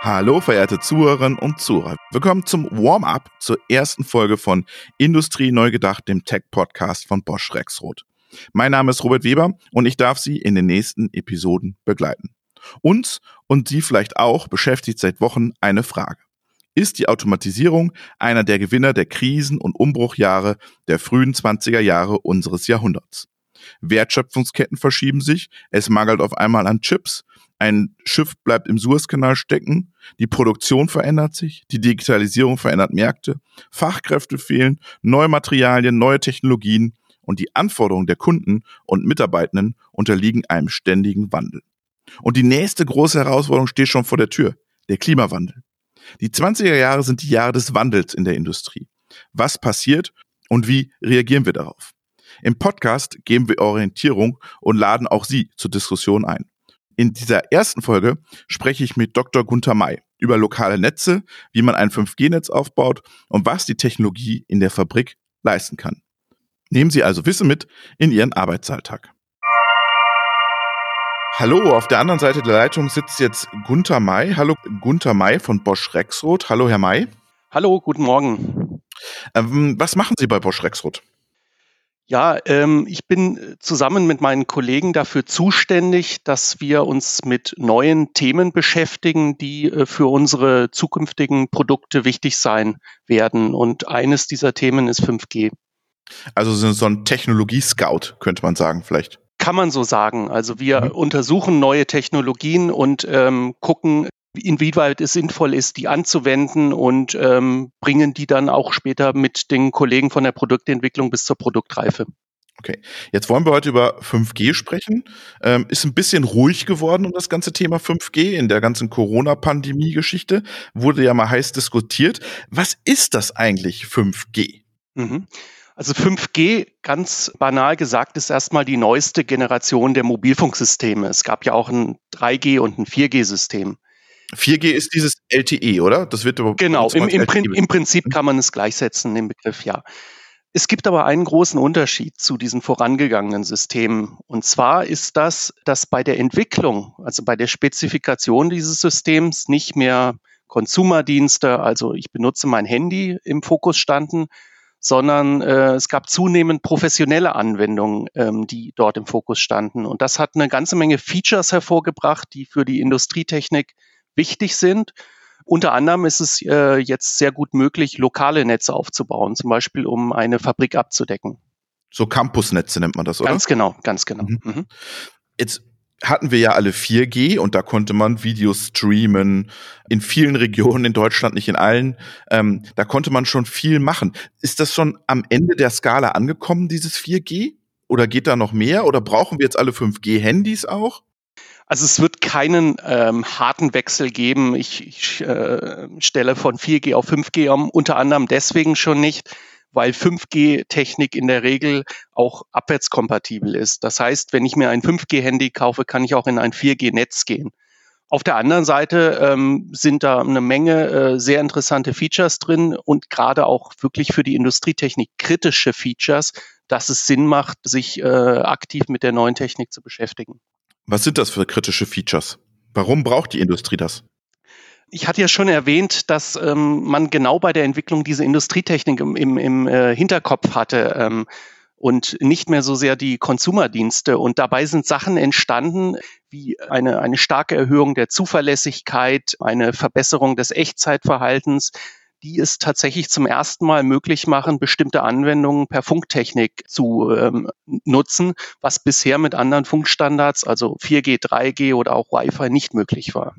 Hallo, verehrte Zuhörerinnen und Zuhörer. Willkommen zum Warm-up zur ersten Folge von Industrie neu gedacht, dem Tech-Podcast von Bosch Rexroth. Mein Name ist Robert Weber und ich darf Sie in den nächsten Episoden begleiten. Uns und Sie vielleicht auch beschäftigt seit Wochen eine Frage. Ist die Automatisierung einer der Gewinner der Krisen- und Umbruchjahre der frühen 20er Jahre unseres Jahrhunderts? Wertschöpfungsketten verschieben sich, es mangelt auf einmal an Chips, ein Schiff bleibt im Suezkanal stecken, die Produktion verändert sich, die Digitalisierung verändert Märkte, Fachkräfte fehlen, neue Materialien, neue Technologien und die Anforderungen der Kunden und Mitarbeitenden unterliegen einem ständigen Wandel. Und die nächste große Herausforderung steht schon vor der Tür, der Klimawandel. Die 20er Jahre sind die Jahre des Wandels in der Industrie. Was passiert und wie reagieren wir darauf? Im Podcast geben wir Orientierung und laden auch Sie zur Diskussion ein. In dieser ersten Folge spreche ich mit Dr. Gunther May über lokale Netze, wie man ein 5G-Netz aufbaut und was die Technologie in der Fabrik leisten kann. Nehmen Sie also Wissen mit in Ihren Arbeitsalltag. Hallo, auf der anderen Seite der Leitung sitzt jetzt Gunther May. Hallo, Gunther May von Bosch Rexroth. Hallo, Herr May. Hallo, guten Morgen. Ähm, was machen Sie bei Bosch Rexroth? Ja, ähm, ich bin zusammen mit meinen Kollegen dafür zuständig, dass wir uns mit neuen Themen beschäftigen, die äh, für unsere zukünftigen Produkte wichtig sein werden. Und eines dieser Themen ist 5G. Also so ein Technologie-Scout, könnte man sagen, vielleicht. Kann man so sagen. Also wir mhm. untersuchen neue Technologien und ähm, gucken, inwieweit es sinnvoll ist, die anzuwenden und ähm, bringen die dann auch später mit den Kollegen von der Produktentwicklung bis zur Produktreife. Okay, jetzt wollen wir heute über 5G sprechen. Ähm, ist ein bisschen ruhig geworden um das ganze Thema 5G in der ganzen Corona-Pandemie-Geschichte. Wurde ja mal heiß diskutiert. Was ist das eigentlich 5G? Mhm. Also 5G, ganz banal gesagt, ist erstmal die neueste Generation der Mobilfunksysteme. Es gab ja auch ein 3G und ein 4G-System. 4G ist dieses LTE, oder? Das wird genau im, im, Prin im Prinzip kann man es gleichsetzen, den Begriff ja. Es gibt aber einen großen Unterschied zu diesen vorangegangenen Systemen. Und zwar ist das, dass bei der Entwicklung, also bei der Spezifikation dieses Systems nicht mehr Konsumerdienste, also ich benutze mein Handy im Fokus standen, sondern äh, es gab zunehmend professionelle Anwendungen, ähm, die dort im Fokus standen. Und das hat eine ganze Menge Features hervorgebracht, die für die Industrietechnik wichtig sind. Unter anderem ist es äh, jetzt sehr gut möglich, lokale Netze aufzubauen, zum Beispiel um eine Fabrik abzudecken. So Campusnetze nennt man das, oder? Ganz genau, ganz genau. Mhm. Mhm. Jetzt hatten wir ja alle 4G und da konnte man Videos streamen in vielen Regionen in Deutschland, nicht in allen. Ähm, da konnte man schon viel machen. Ist das schon am Ende der Skala angekommen, dieses 4G? Oder geht da noch mehr? Oder brauchen wir jetzt alle 5G-Handys auch? Also es wird keinen ähm, harten Wechsel geben. Ich, ich äh, stelle von 4G auf 5G um, unter anderem deswegen schon nicht, weil 5G-Technik in der Regel auch abwärtskompatibel ist. Das heißt, wenn ich mir ein 5G-Handy kaufe, kann ich auch in ein 4G-Netz gehen. Auf der anderen Seite ähm, sind da eine Menge äh, sehr interessante Features drin und gerade auch wirklich für die Industrietechnik kritische Features, dass es Sinn macht, sich äh, aktiv mit der neuen Technik zu beschäftigen. Was sind das für kritische Features? Warum braucht die Industrie das? Ich hatte ja schon erwähnt, dass ähm, man genau bei der Entwicklung diese Industrietechnik im, im, im äh, Hinterkopf hatte ähm, und nicht mehr so sehr die Konsumerdienste. Und dabei sind Sachen entstanden wie eine, eine starke Erhöhung der Zuverlässigkeit, eine Verbesserung des Echtzeitverhaltens, die es tatsächlich zum ersten Mal möglich machen, bestimmte Anwendungen per Funktechnik zu ähm, nutzen, was bisher mit anderen Funkstandards, also 4G, 3G oder auch Wi-Fi nicht möglich war.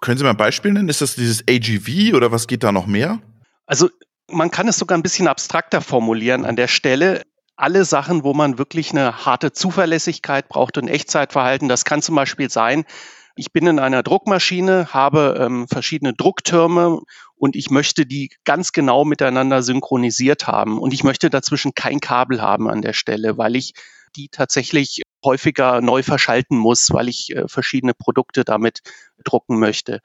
Können Sie mal ein Beispiel nennen? Ist das dieses AGV oder was geht da noch mehr? Also man kann es sogar ein bisschen abstrakter formulieren an der Stelle. Alle Sachen, wo man wirklich eine harte Zuverlässigkeit braucht und Echtzeitverhalten, das kann zum Beispiel sein, ich bin in einer Druckmaschine, habe ähm, verschiedene Drucktürme und ich möchte die ganz genau miteinander synchronisiert haben. Und ich möchte dazwischen kein Kabel haben an der Stelle, weil ich die tatsächlich häufiger neu verschalten muss, weil ich äh, verschiedene Produkte damit drucken möchte.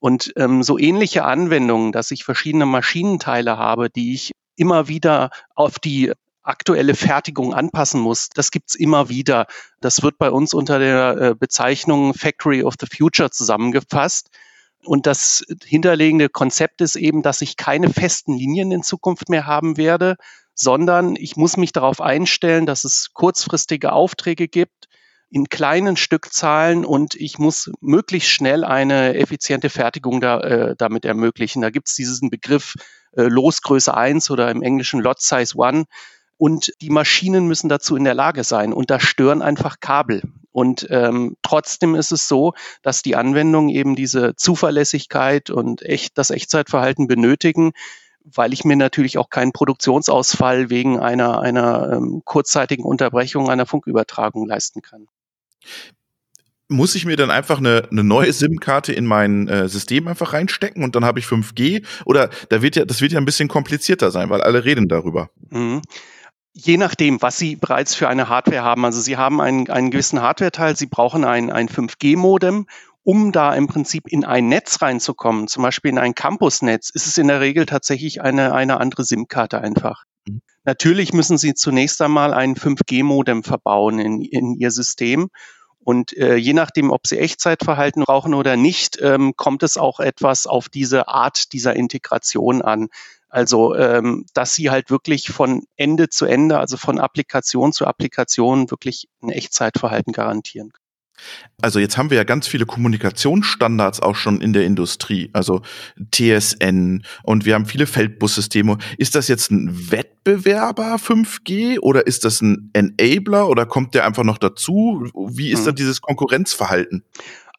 Und ähm, so ähnliche Anwendungen, dass ich verschiedene Maschinenteile habe, die ich immer wieder auf die aktuelle Fertigung anpassen muss, das gibt's immer wieder. Das wird bei uns unter der äh, Bezeichnung Factory of the Future zusammengefasst. Und das hinterlegende Konzept ist eben, dass ich keine festen Linien in Zukunft mehr haben werde, sondern ich muss mich darauf einstellen, dass es kurzfristige Aufträge gibt in kleinen Stückzahlen und ich muss möglichst schnell eine effiziente Fertigung da, äh, damit ermöglichen. Da gibt es diesen Begriff äh, Losgröße 1 oder im Englischen Lot Size 1 und die Maschinen müssen dazu in der Lage sein und da stören einfach Kabel. Und ähm, trotzdem ist es so, dass die Anwendungen eben diese Zuverlässigkeit und echt das Echtzeitverhalten benötigen, weil ich mir natürlich auch keinen Produktionsausfall wegen einer, einer ähm, kurzzeitigen Unterbrechung einer Funkübertragung leisten kann muss ich mir dann einfach eine, eine neue SIM-Karte in mein äh, System einfach reinstecken und dann habe ich 5G? Oder da wird ja, das wird ja ein bisschen komplizierter sein, weil alle reden darüber. Mhm. Je nachdem, was Sie bereits für eine Hardware haben. Also Sie haben einen, einen gewissen Hardware-Teil, Sie brauchen ein, ein 5G-Modem. Um da im Prinzip in ein Netz reinzukommen, zum Beispiel in ein Campusnetz, ist es in der Regel tatsächlich eine, eine andere SIM-Karte einfach. Mhm. Natürlich müssen Sie zunächst einmal ein 5G-Modem verbauen in, in Ihr System. Und äh, je nachdem, ob Sie Echtzeitverhalten brauchen oder nicht, ähm, kommt es auch etwas auf diese Art dieser Integration an. Also, ähm, dass Sie halt wirklich von Ende zu Ende, also von Applikation zu Applikation, wirklich ein Echtzeitverhalten garantieren. Also jetzt haben wir ja ganz viele Kommunikationsstandards auch schon in der Industrie, also TSN und wir haben viele Feldbussysteme. Ist das jetzt ein Wettbewerber 5G oder ist das ein Enabler oder kommt der einfach noch dazu? Wie ist hm. da dieses Konkurrenzverhalten?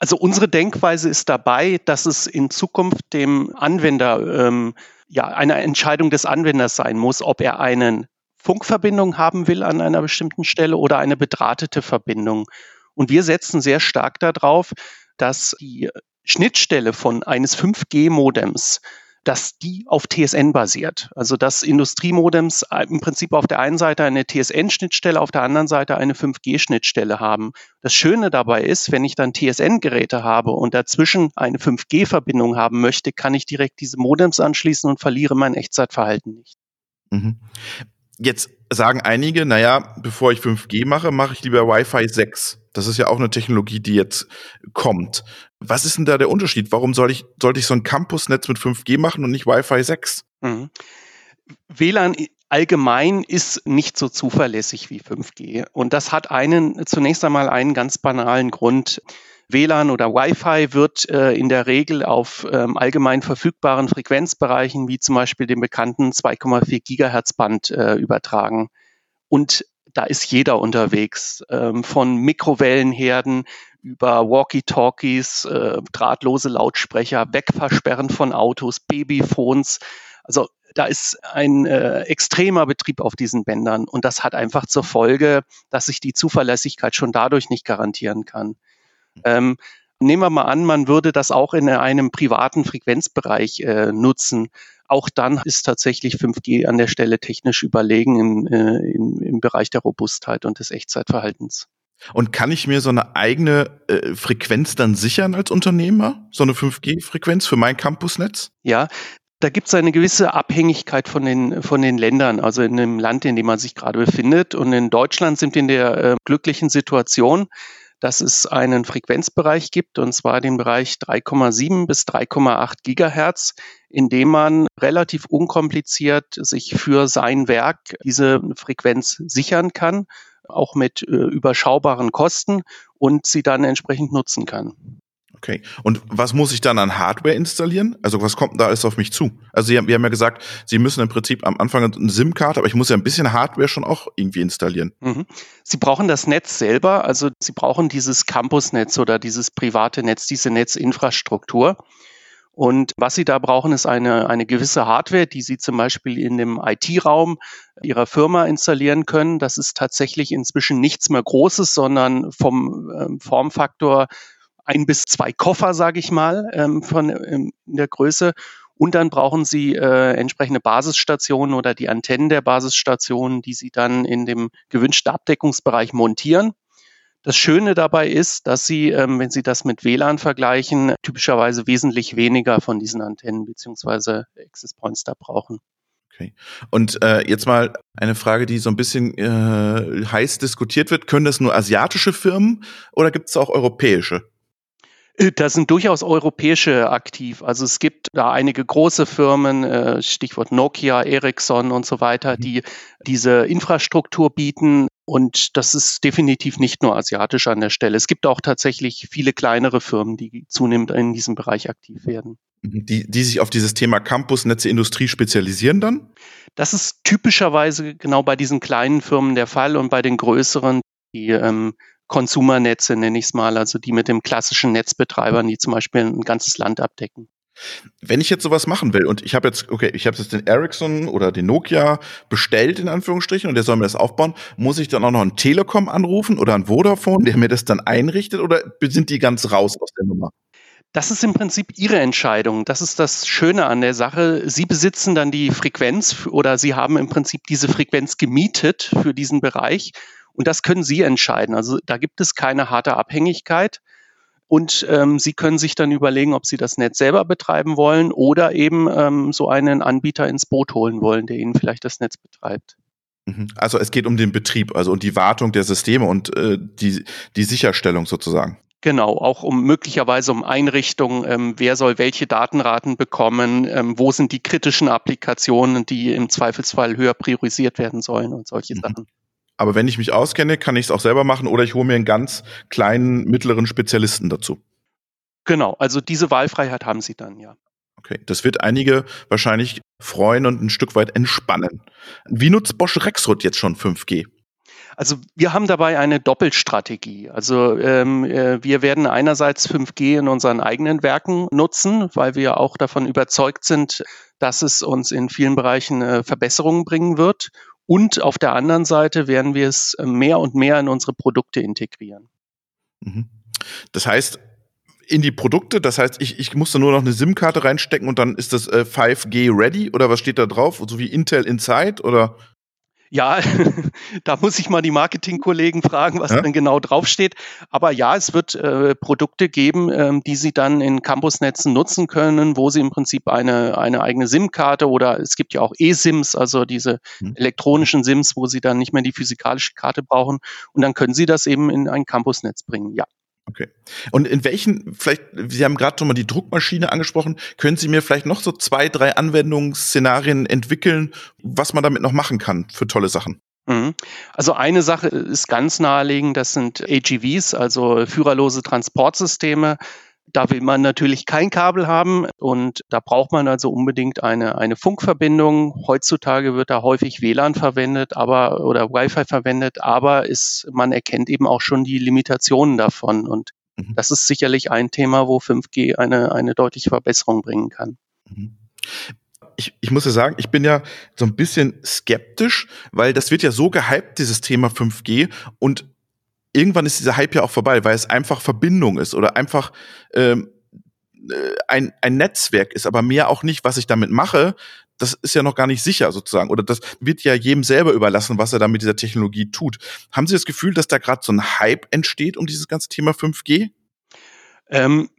Also unsere Denkweise ist dabei, dass es in Zukunft dem Anwender ähm, ja eine Entscheidung des Anwenders sein muss, ob er einen Funkverbindung haben will an einer bestimmten Stelle oder eine bedrahtete Verbindung. Und wir setzen sehr stark darauf, dass die Schnittstelle von eines 5G-Modems dass die auf TSN basiert. Also dass Industriemodems im Prinzip auf der einen Seite eine TSN-Schnittstelle, auf der anderen Seite eine 5G-Schnittstelle haben. Das Schöne dabei ist, wenn ich dann TSN-Geräte habe und dazwischen eine 5G-Verbindung haben möchte, kann ich direkt diese Modems anschließen und verliere mein Echtzeitverhalten nicht. Mhm. Jetzt sagen einige, naja, bevor ich 5G mache, mache ich lieber Wi-Fi 6. Das ist ja auch eine Technologie, die jetzt kommt. Was ist denn da der Unterschied? Warum soll ich, sollte ich so ein Campusnetz mit 5G machen und nicht Wi-Fi 6? Mhm. WLAN allgemein ist nicht so zuverlässig wie 5G. Und das hat einen, zunächst einmal einen ganz banalen Grund. WLAN oder Wi-Fi wird äh, in der Regel auf ähm, allgemein verfügbaren Frequenzbereichen wie zum Beispiel dem bekannten 2,4 Gigahertz Band äh, übertragen. Und da ist jeder unterwegs, ähm, von Mikrowellenherden über Walkie-Talkies, äh, drahtlose Lautsprecher, Wegversperren von Autos, Babyphones. Also da ist ein äh, extremer Betrieb auf diesen Bändern und das hat einfach zur Folge, dass sich die Zuverlässigkeit schon dadurch nicht garantieren kann. Ähm, nehmen wir mal an, man würde das auch in einem privaten Frequenzbereich äh, nutzen. Auch dann ist tatsächlich 5G an der Stelle technisch überlegen im, äh, im, im Bereich der Robustheit und des Echtzeitverhaltens. Und kann ich mir so eine eigene äh, Frequenz dann sichern als Unternehmer? So eine 5G-Frequenz für mein Campusnetz? Ja, da gibt es eine gewisse Abhängigkeit von den, von den Ländern, also in dem Land, in dem man sich gerade befindet. Und in Deutschland sind wir in der äh, glücklichen Situation, dass es einen Frequenzbereich gibt, und zwar den Bereich 3,7 bis 3,8 Gigahertz, in dem man relativ unkompliziert sich für sein Werk diese Frequenz sichern kann, auch mit äh, überschaubaren Kosten und sie dann entsprechend nutzen kann. Okay. Und was muss ich dann an Hardware installieren? Also was kommt da alles auf mich zu? Also Sie haben, wir haben ja gesagt, Sie müssen im Prinzip am Anfang eine SIM-Karte, aber ich muss ja ein bisschen Hardware schon auch irgendwie installieren. Mhm. Sie brauchen das Netz selber, also Sie brauchen dieses Campusnetz oder dieses private Netz, diese Netzinfrastruktur. Und was Sie da brauchen, ist eine, eine gewisse Hardware, die Sie zum Beispiel in dem IT-Raum Ihrer Firma installieren können. Das ist tatsächlich inzwischen nichts mehr Großes, sondern vom ähm, Formfaktor ein bis zwei Koffer, sage ich mal, ähm, von ähm, der Größe. Und dann brauchen Sie äh, entsprechende Basisstationen oder die Antennen der Basisstationen, die Sie dann in dem gewünschten Abdeckungsbereich montieren. Das Schöne dabei ist, dass Sie, ähm, wenn Sie das mit WLAN vergleichen, typischerweise wesentlich weniger von diesen Antennen beziehungsweise Access Points da brauchen. Okay. Und äh, jetzt mal eine Frage, die so ein bisschen äh, heiß diskutiert wird. Können das nur asiatische Firmen oder gibt es auch europäische? Äh, da sind durchaus europäische aktiv. Also es gibt da einige große Firmen, äh, Stichwort Nokia, Ericsson und so weiter, mhm. die diese Infrastruktur bieten. Und das ist definitiv nicht nur asiatisch an der Stelle. Es gibt auch tatsächlich viele kleinere Firmen, die zunehmend in diesem Bereich aktiv werden. Mhm. Die, die sich auf dieses Thema Campusnetze Industrie spezialisieren dann? Das ist typischerweise genau bei diesen kleinen Firmen der Fall und bei den größeren, die ähm, Konsumernetze, nenne ich es mal, also die mit dem klassischen Netzbetreibern, die zum Beispiel ein ganzes Land abdecken. Wenn ich jetzt sowas machen will und ich habe jetzt, okay, ich habe jetzt den Ericsson oder den Nokia bestellt, in Anführungsstrichen, und der soll mir das aufbauen, muss ich dann auch noch einen Telekom anrufen oder einen Vodafone, der mir das dann einrichtet oder sind die ganz raus aus der Nummer? Das ist im Prinzip Ihre Entscheidung. Das ist das Schöne an der Sache. Sie besitzen dann die Frequenz oder Sie haben im Prinzip diese Frequenz gemietet für diesen Bereich und das können Sie entscheiden. Also da gibt es keine harte Abhängigkeit. Und ähm, Sie können sich dann überlegen, ob Sie das Netz selber betreiben wollen oder eben ähm, so einen Anbieter ins Boot holen wollen, der Ihnen vielleicht das Netz betreibt. Mhm. Also es geht um den Betrieb, also um die Wartung der Systeme und äh, die, die Sicherstellung sozusagen. Genau, auch um möglicherweise um Einrichtungen, ähm, wer soll welche Datenraten bekommen, ähm, wo sind die kritischen Applikationen, die im Zweifelsfall höher priorisiert werden sollen und solche mhm. Sachen. Aber wenn ich mich auskenne, kann ich es auch selber machen oder ich hole mir einen ganz kleinen, mittleren Spezialisten dazu. Genau, also diese Wahlfreiheit haben Sie dann, ja. Okay, das wird einige wahrscheinlich freuen und ein Stück weit entspannen. Wie nutzt Bosch Rexroth jetzt schon 5G? Also wir haben dabei eine Doppelstrategie. Also ähm, äh, wir werden einerseits 5G in unseren eigenen Werken nutzen, weil wir auch davon überzeugt sind, dass es uns in vielen Bereichen äh, Verbesserungen bringen wird. Und auf der anderen Seite werden wir es äh, mehr und mehr in unsere Produkte integrieren. Mhm. Das heißt, in die Produkte, das heißt, ich, ich musste nur noch eine SIM-Karte reinstecken und dann ist das äh, 5G ready oder was steht da drauf? So wie Intel Inside oder? Ja, da muss ich mal die Marketingkollegen fragen, was ja? denn genau draufsteht. Aber ja, es wird äh, Produkte geben, ähm, die Sie dann in Campusnetzen nutzen können, wo Sie im Prinzip eine, eine eigene SIM-Karte oder es gibt ja auch E-SIMs, also diese hm. elektronischen SIMs, wo Sie dann nicht mehr die physikalische Karte brauchen. Und dann können Sie das eben in ein Campusnetz bringen, ja. Okay. Und in welchen, vielleicht, Sie haben gerade schon mal die Druckmaschine angesprochen, können Sie mir vielleicht noch so zwei, drei Anwendungsszenarien entwickeln, was man damit noch machen kann für tolle Sachen? Mhm. Also eine Sache ist ganz naheliegend, das sind AGVs, also führerlose Transportsysteme. Da will man natürlich kein Kabel haben und da braucht man also unbedingt eine, eine Funkverbindung. Heutzutage wird da häufig WLAN verwendet, aber oder Wi-Fi verwendet, aber ist, man erkennt eben auch schon die Limitationen davon. Und mhm. das ist sicherlich ein Thema, wo 5G eine, eine deutliche Verbesserung bringen kann. Mhm. Ich, ich muss ja sagen, ich bin ja so ein bisschen skeptisch, weil das wird ja so gehypt, dieses Thema 5G. Und irgendwann ist dieser Hype ja auch vorbei, weil es einfach Verbindung ist oder einfach ähm, äh, ein, ein Netzwerk ist, aber mehr auch nicht, was ich damit mache, das ist ja noch gar nicht sicher sozusagen. Oder das wird ja jedem selber überlassen, was er da mit dieser Technologie tut. Haben Sie das Gefühl, dass da gerade so ein Hype entsteht um dieses ganze Thema 5G? Ähm,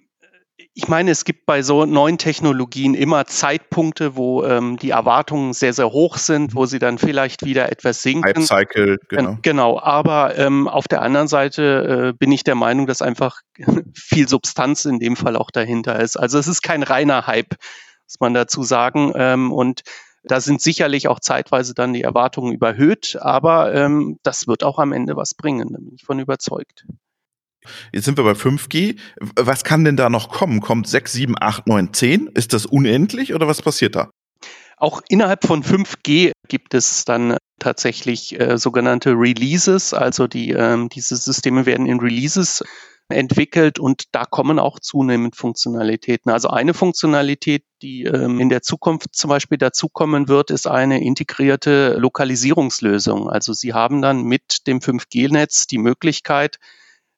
ich meine, es gibt bei so neuen Technologien immer Zeitpunkte, wo ähm, die Erwartungen sehr, sehr hoch sind, wo sie dann vielleicht wieder etwas sinken. Hype Cycle, genau. Genau, aber ähm, auf der anderen Seite äh, bin ich der Meinung, dass einfach viel Substanz in dem Fall auch dahinter ist. Also es ist kein reiner Hype, muss man dazu sagen. Ähm, und da sind sicherlich auch zeitweise dann die Erwartungen überhöht, aber ähm, das wird auch am Ende was bringen, da bin ich von überzeugt. Jetzt sind wir bei 5G. Was kann denn da noch kommen? Kommt 6, 7, 8, 9, 10? Ist das unendlich oder was passiert da? Auch innerhalb von 5G gibt es dann tatsächlich äh, sogenannte Releases, also die, ähm, diese Systeme werden in Releases entwickelt und da kommen auch zunehmend Funktionalitäten. Also eine Funktionalität, die ähm, in der Zukunft zum Beispiel dazukommen wird, ist eine integrierte Lokalisierungslösung. Also Sie haben dann mit dem 5G-Netz die Möglichkeit,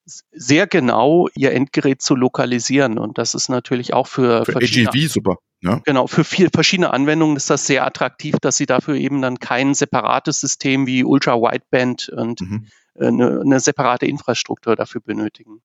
sehr genau ihr Endgerät zu lokalisieren. Und das ist natürlich auch für, für AGV super. Ja. Genau, für viele verschiedene Anwendungen ist das sehr attraktiv, dass sie dafür eben dann kein separates System wie Ultra Wideband und mhm. eine, eine separate Infrastruktur dafür benötigen.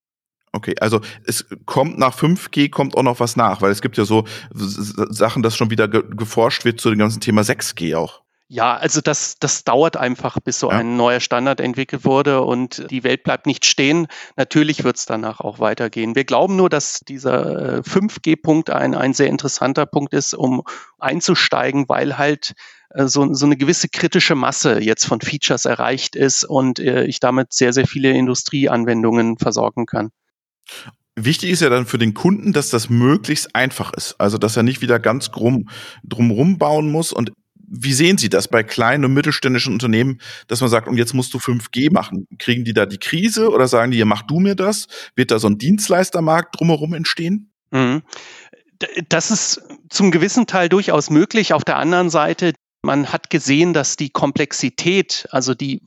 Okay, also es kommt nach 5G kommt auch noch was nach, weil es gibt ja so Sachen, dass schon wieder geforscht wird zu dem ganzen Thema 6G auch. Ja, also das, das dauert einfach, bis so ja. ein neuer Standard entwickelt wurde und die Welt bleibt nicht stehen. Natürlich wird es danach auch weitergehen. Wir glauben nur, dass dieser 5G-Punkt äh, ein, ein sehr interessanter Punkt ist, um einzusteigen, weil halt äh, so, so eine gewisse kritische Masse jetzt von Features erreicht ist und äh, ich damit sehr, sehr viele Industrieanwendungen versorgen kann. Wichtig ist ja dann für den Kunden, dass das möglichst einfach ist. Also, dass er nicht wieder ganz drum, drumrum bauen muss. Und wie sehen Sie das bei kleinen und mittelständischen Unternehmen, dass man sagt, und jetzt musst du 5G machen? Kriegen die da die Krise oder sagen die, ja, mach du mir das? Wird da so ein Dienstleistermarkt drumherum entstehen? Mhm. Das ist zum gewissen Teil durchaus möglich. Auf der anderen Seite, man hat gesehen, dass die Komplexität, also die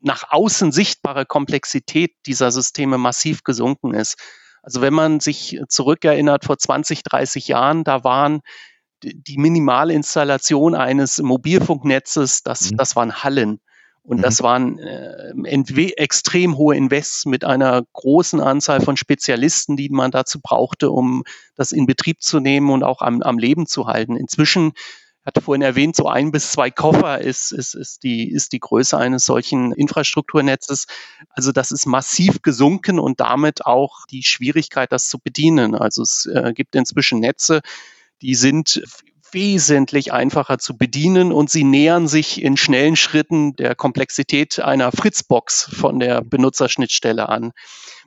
nach außen sichtbare Komplexität dieser Systeme massiv gesunken ist. Also wenn man sich zurückerinnert vor 20, 30 Jahren, da waren die minimale Installation eines Mobilfunknetzes, das, mhm. das waren Hallen. Und mhm. das waren äh, extrem hohe Invests mit einer großen Anzahl von Spezialisten, die man dazu brauchte, um das in Betrieb zu nehmen und auch am, am Leben zu halten. Inzwischen hatte vorhin erwähnt, so ein bis zwei Koffer ist, ist, ist, die, ist die Größe eines solchen Infrastrukturnetzes. Also das ist massiv gesunken und damit auch die Schwierigkeit, das zu bedienen. Also es äh, gibt inzwischen Netze, die sind wesentlich einfacher zu bedienen und sie nähern sich in schnellen Schritten der Komplexität einer Fritzbox von der Benutzerschnittstelle an.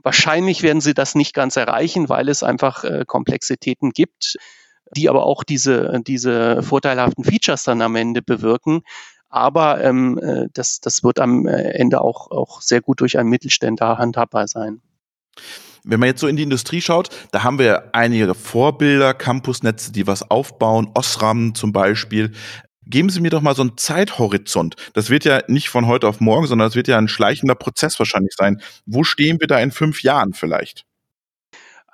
Wahrscheinlich werden sie das nicht ganz erreichen, weil es einfach äh, Komplexitäten gibt, die aber auch diese, diese vorteilhaften Features dann am Ende bewirken. Aber ähm, äh, das, das wird am äh, Ende auch, auch sehr gut durch einen Mittelständler handhabbar sein. Wenn man jetzt so in die Industrie schaut, da haben wir einige Vorbilder, Campusnetze, die was aufbauen, Osram zum Beispiel. Geben Sie mir doch mal so einen Zeithorizont. Das wird ja nicht von heute auf morgen, sondern das wird ja ein schleichender Prozess wahrscheinlich sein. Wo stehen wir da in fünf Jahren vielleicht?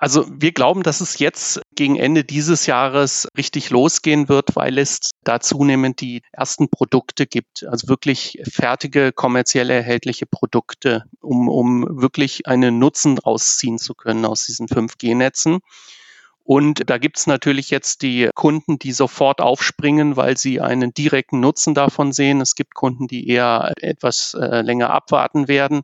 Also wir glauben, dass es jetzt gegen Ende dieses Jahres richtig losgehen wird, weil es da zunehmend die ersten Produkte gibt, also wirklich fertige, kommerziell erhältliche Produkte, um, um wirklich einen Nutzen rausziehen zu können aus diesen 5G-Netzen. Und da gibt es natürlich jetzt die Kunden, die sofort aufspringen, weil sie einen direkten Nutzen davon sehen. Es gibt Kunden, die eher etwas äh, länger abwarten werden.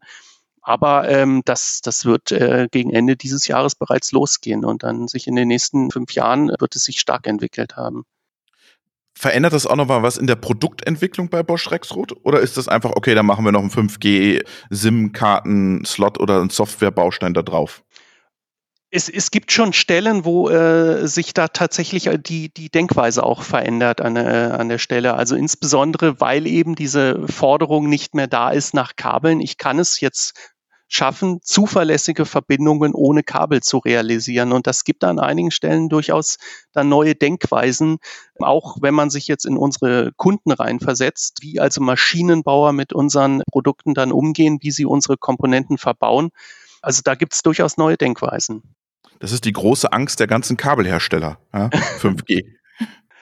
Aber ähm, das, das wird äh, gegen Ende dieses Jahres bereits losgehen und dann sich in den nächsten fünf Jahren wird es sich stark entwickelt haben. Verändert das auch noch mal was in der Produktentwicklung bei Bosch Rexroth? Oder ist das einfach, okay, dann machen wir noch einen 5G-SIM-Karten-Slot oder einen Softwarebaustein da drauf? es, es gibt schon Stellen, wo äh, sich da tatsächlich äh, die, die Denkweise auch verändert an, äh, an der Stelle. Also insbesondere, weil eben diese Forderung nicht mehr da ist nach Kabeln. Ich kann es jetzt schaffen, zuverlässige Verbindungen ohne Kabel zu realisieren. Und das gibt an einigen Stellen durchaus dann neue Denkweisen, auch wenn man sich jetzt in unsere Kunden reinversetzt, wie also Maschinenbauer mit unseren Produkten dann umgehen, wie sie unsere Komponenten verbauen. Also da gibt es durchaus neue Denkweisen. Das ist die große Angst der ganzen Kabelhersteller, ja? 5G.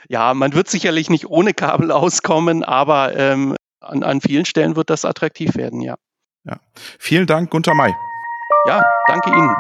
ja, man wird sicherlich nicht ohne Kabel auskommen, aber ähm, an, an vielen Stellen wird das attraktiv werden, ja. Ja. Vielen Dank, Gunter May. Ja, danke Ihnen.